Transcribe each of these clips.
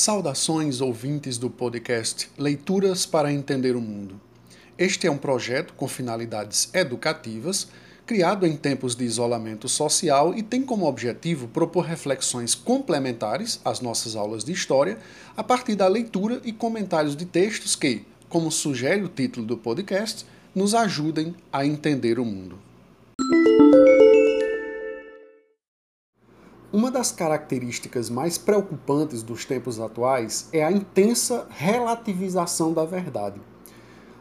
Saudações ouvintes do podcast Leituras para Entender o Mundo. Este é um projeto com finalidades educativas, criado em tempos de isolamento social e tem como objetivo propor reflexões complementares às nossas aulas de história a partir da leitura e comentários de textos que, como sugere o título do podcast, nos ajudem a entender o mundo. Uma das características mais preocupantes dos tempos atuais é a intensa relativização da verdade.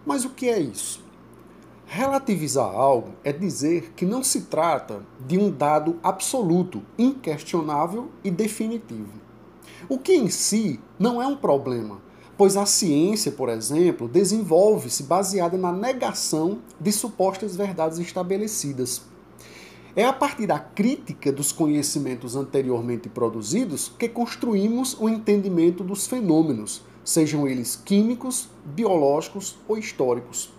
Mas o que é isso? Relativizar algo é dizer que não se trata de um dado absoluto, inquestionável e definitivo. O que em si não é um problema, pois a ciência, por exemplo, desenvolve-se baseada na negação de supostas verdades estabelecidas. É a partir da crítica dos conhecimentos anteriormente produzidos que construímos o entendimento dos fenômenos, sejam eles químicos, biológicos ou históricos.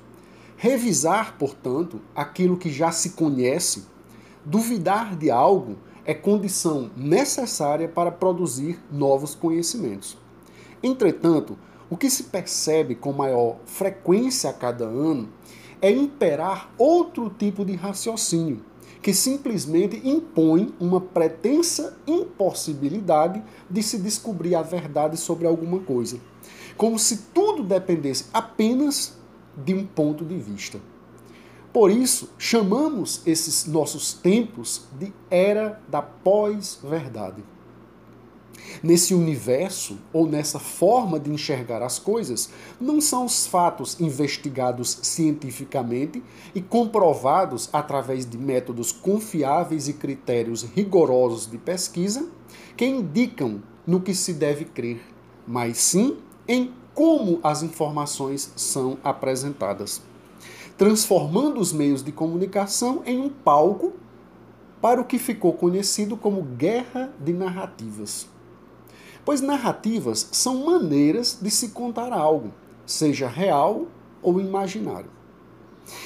Revisar, portanto, aquilo que já se conhece, duvidar de algo, é condição necessária para produzir novos conhecimentos. Entretanto, o que se percebe com maior frequência a cada ano é imperar outro tipo de raciocínio, que simplesmente impõe uma pretensa impossibilidade de se descobrir a verdade sobre alguma coisa. Como se tudo dependesse apenas de um ponto de vista. Por isso, chamamos esses nossos tempos de era da pós-verdade. Nesse universo, ou nessa forma de enxergar as coisas, não são os fatos investigados cientificamente e comprovados através de métodos confiáveis e critérios rigorosos de pesquisa que indicam no que se deve crer, mas sim em como as informações são apresentadas, transformando os meios de comunicação em um palco para o que ficou conhecido como guerra de narrativas. Pois narrativas são maneiras de se contar algo, seja real ou imaginário.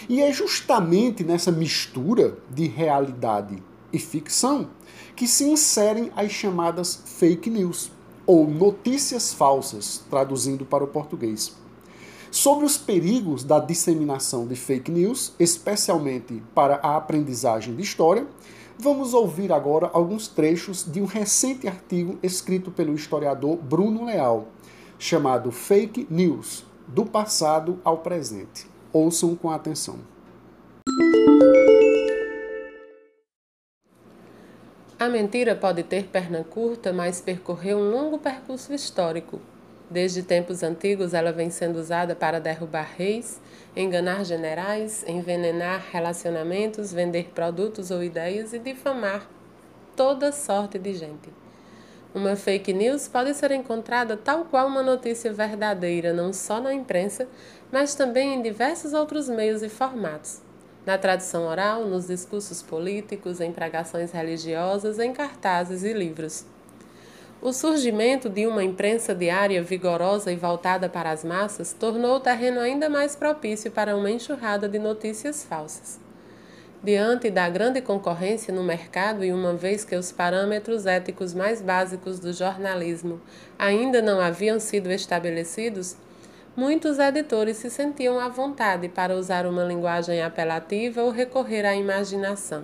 E é justamente nessa mistura de realidade e ficção que se inserem as chamadas fake news, ou notícias falsas, traduzindo para o português. Sobre os perigos da disseminação de fake news, especialmente para a aprendizagem de história, Vamos ouvir agora alguns trechos de um recente artigo escrito pelo historiador Bruno Leal, chamado Fake News: Do passado ao presente. Ouçam com atenção. A mentira pode ter perna curta, mas percorreu um longo percurso histórico. Desde tempos antigos, ela vem sendo usada para derrubar reis enganar generais, envenenar relacionamentos, vender produtos ou ideias e difamar toda sorte de gente. Uma fake news pode ser encontrada tal qual uma notícia verdadeira, não só na imprensa, mas também em diversos outros meios e formatos. Na tradição oral, nos discursos políticos, em pregações religiosas, em cartazes e livros. O surgimento de uma imprensa diária vigorosa e voltada para as massas tornou o terreno ainda mais propício para uma enxurrada de notícias falsas. Diante da grande concorrência no mercado e uma vez que os parâmetros éticos mais básicos do jornalismo ainda não haviam sido estabelecidos, muitos editores se sentiam à vontade para usar uma linguagem apelativa ou recorrer à imaginação.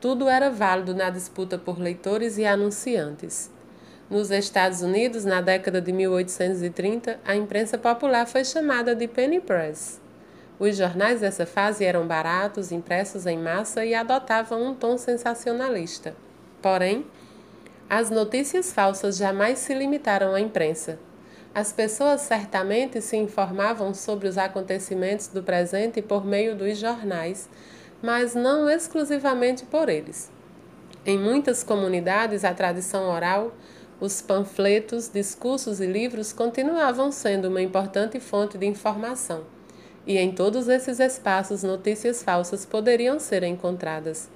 Tudo era válido na disputa por leitores e anunciantes. Nos Estados Unidos, na década de 1830, a imprensa popular foi chamada de penny press. Os jornais dessa fase eram baratos, impressos em massa e adotavam um tom sensacionalista. Porém, as notícias falsas jamais se limitaram à imprensa. As pessoas certamente se informavam sobre os acontecimentos do presente por meio dos jornais, mas não exclusivamente por eles. Em muitas comunidades, a tradição oral os panfletos, discursos e livros continuavam sendo uma importante fonte de informação, e em todos esses espaços notícias falsas poderiam ser encontradas.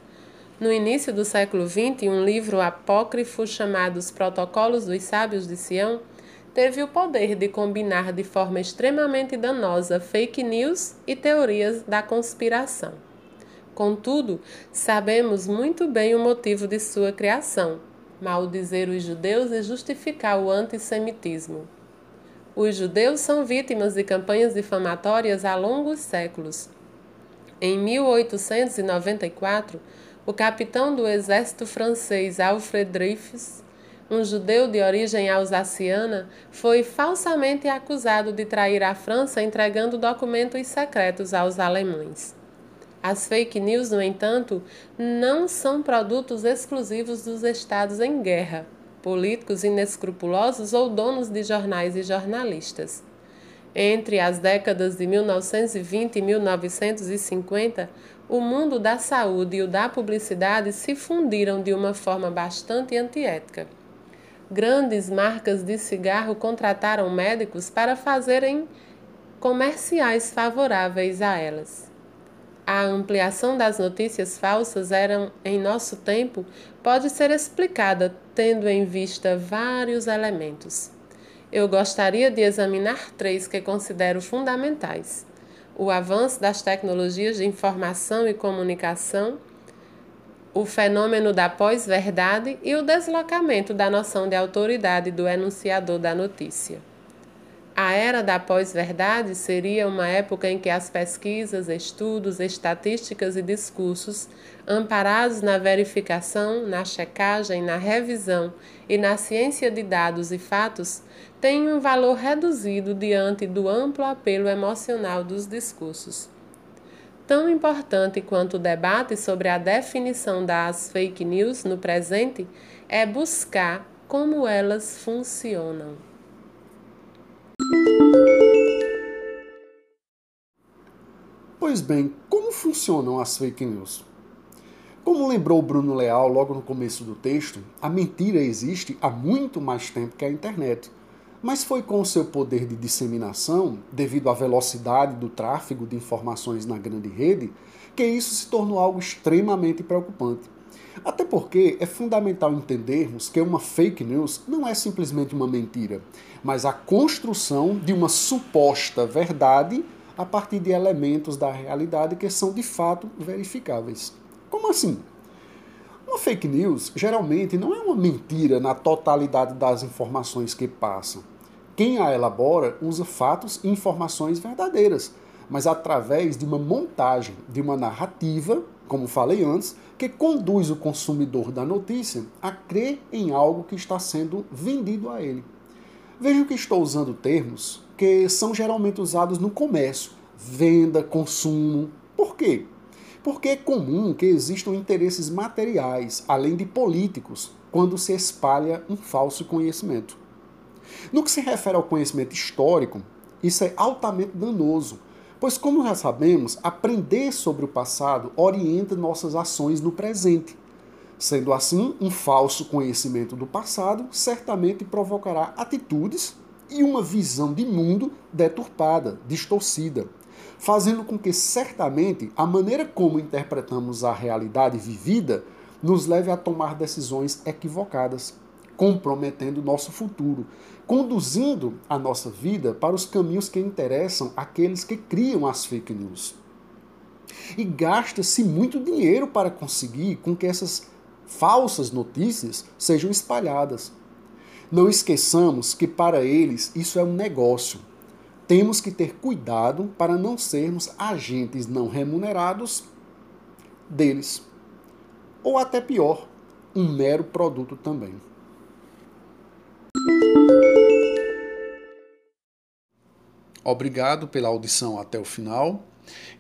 No início do século XX, um livro apócrifo chamado Os Protocolos dos Sábios de Sião teve o poder de combinar de forma extremamente danosa fake news e teorias da conspiração. Contudo, sabemos muito bem o motivo de sua criação maldizer os judeus e justificar o antissemitismo. Os judeus são vítimas de campanhas difamatórias há longos séculos. Em 1894, o capitão do exército francês Alfred Dreyfus, um judeu de origem alsaciana, foi falsamente acusado de trair a França entregando documentos secretos aos alemães. As fake news, no entanto, não são produtos exclusivos dos estados em guerra políticos inescrupulosos ou donos de jornais e jornalistas. Entre as décadas de 1920 e 1950, o mundo da saúde e o da publicidade se fundiram de uma forma bastante antiética. Grandes marcas de cigarro contrataram médicos para fazerem comerciais favoráveis a elas a ampliação das notícias falsas eram em nosso tempo pode ser explicada tendo em vista vários elementos. Eu gostaria de examinar três que considero fundamentais: o avanço das tecnologias de informação e comunicação, o fenômeno da pós-verdade e o deslocamento da noção de autoridade do enunciador da notícia. A era da pós-verdade seria uma época em que as pesquisas, estudos, estatísticas e discursos, amparados na verificação, na checagem, na revisão e na ciência de dados e fatos, têm um valor reduzido diante do amplo apelo emocional dos discursos. Tão importante quanto o debate sobre a definição das fake news no presente é buscar como elas funcionam. Pois bem, como funcionam as fake news? Como lembrou Bruno Leal logo no começo do texto, a mentira existe há muito mais tempo que a internet. Mas foi com o seu poder de disseminação, devido à velocidade do tráfego de informações na grande rede, que isso se tornou algo extremamente preocupante. Até porque é fundamental entendermos que uma fake news não é simplesmente uma mentira, mas a construção de uma suposta verdade a partir de elementos da realidade que são de fato verificáveis. Como assim? Uma fake news geralmente não é uma mentira na totalidade das informações que passam. Quem a elabora usa fatos e informações verdadeiras, mas através de uma montagem, de uma narrativa, como falei antes, que conduz o consumidor da notícia a crer em algo que está sendo vendido a ele. Vejam que estou usando termos que são geralmente usados no comércio, venda, consumo. Por quê? Porque é comum que existam interesses materiais, além de políticos, quando se espalha um falso conhecimento. No que se refere ao conhecimento histórico, isso é altamente danoso, pois, como já sabemos, aprender sobre o passado orienta nossas ações no presente. Sendo assim, um falso conhecimento do passado certamente provocará atitudes e uma visão de mundo deturpada, distorcida, fazendo com que certamente a maneira como interpretamos a realidade vivida nos leve a tomar decisões equivocadas, comprometendo nosso futuro, conduzindo a nossa vida para os caminhos que interessam àqueles que criam as fake news. E gasta-se muito dinheiro para conseguir com que essas falsas notícias sejam espalhadas. Não esqueçamos que para eles isso é um negócio. Temos que ter cuidado para não sermos agentes não remunerados deles. Ou até pior, um mero produto também. Obrigado pela audição até o final.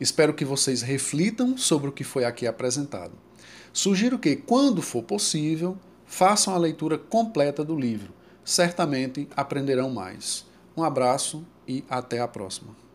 Espero que vocês reflitam sobre o que foi aqui apresentado. Sugiro que, quando for possível, façam a leitura completa do livro. Certamente aprenderão mais. Um abraço e até a próxima.